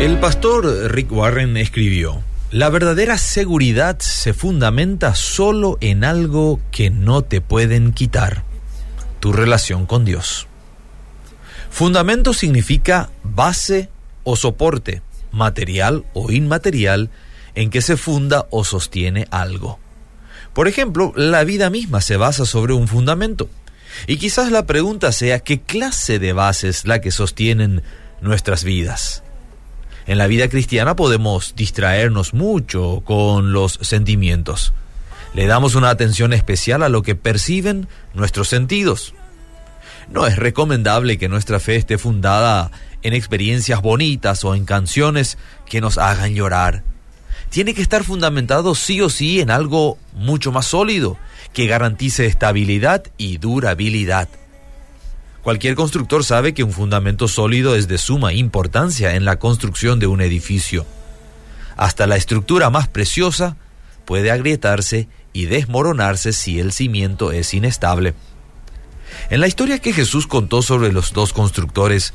El pastor Rick Warren escribió, la verdadera seguridad se fundamenta solo en algo que no te pueden quitar, tu relación con Dios. Fundamento significa base o soporte, material o inmaterial, en que se funda o sostiene algo. Por ejemplo, la vida misma se basa sobre un fundamento. Y quizás la pregunta sea qué clase de base es la que sostienen nuestras vidas. En la vida cristiana podemos distraernos mucho con los sentimientos. Le damos una atención especial a lo que perciben nuestros sentidos. No es recomendable que nuestra fe esté fundada en experiencias bonitas o en canciones que nos hagan llorar. Tiene que estar fundamentado sí o sí en algo mucho más sólido, que garantice estabilidad y durabilidad. Cualquier constructor sabe que un fundamento sólido es de suma importancia en la construcción de un edificio. Hasta la estructura más preciosa puede agrietarse y desmoronarse si el cimiento es inestable. En la historia que Jesús contó sobre los dos constructores,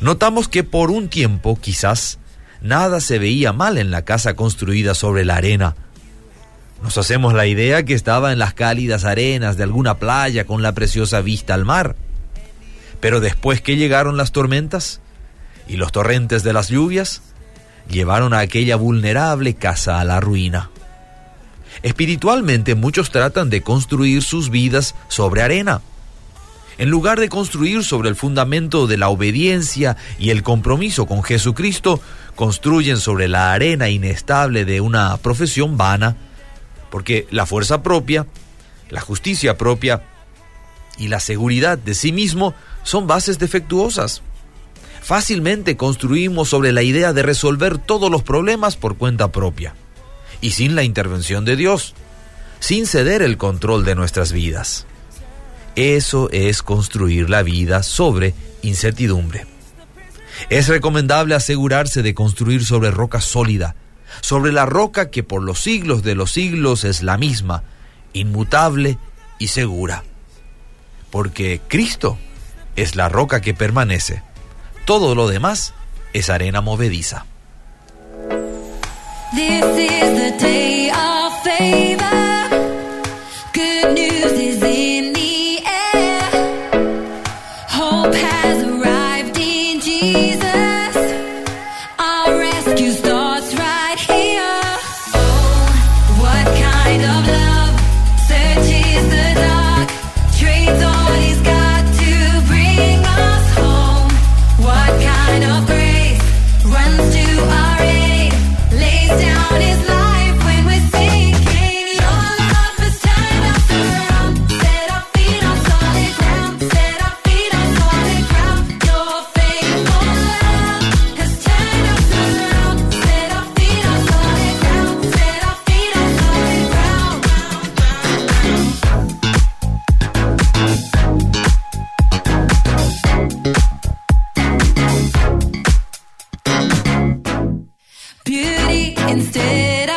notamos que por un tiempo, quizás, nada se veía mal en la casa construida sobre la arena. Nos hacemos la idea que estaba en las cálidas arenas de alguna playa con la preciosa vista al mar. Pero después que llegaron las tormentas y los torrentes de las lluvias, llevaron a aquella vulnerable casa a la ruina. Espiritualmente muchos tratan de construir sus vidas sobre arena. En lugar de construir sobre el fundamento de la obediencia y el compromiso con Jesucristo, construyen sobre la arena inestable de una profesión vana, porque la fuerza propia, la justicia propia y la seguridad de sí mismo son bases defectuosas. Fácilmente construimos sobre la idea de resolver todos los problemas por cuenta propia y sin la intervención de Dios, sin ceder el control de nuestras vidas. Eso es construir la vida sobre incertidumbre. Es recomendable asegurarse de construir sobre roca sólida, sobre la roca que por los siglos de los siglos es la misma, inmutable y segura. Porque Cristo es la roca que permanece. Todo lo demás es arena movediza. This is the day of favor. Good news is in the air. Hope has Instead,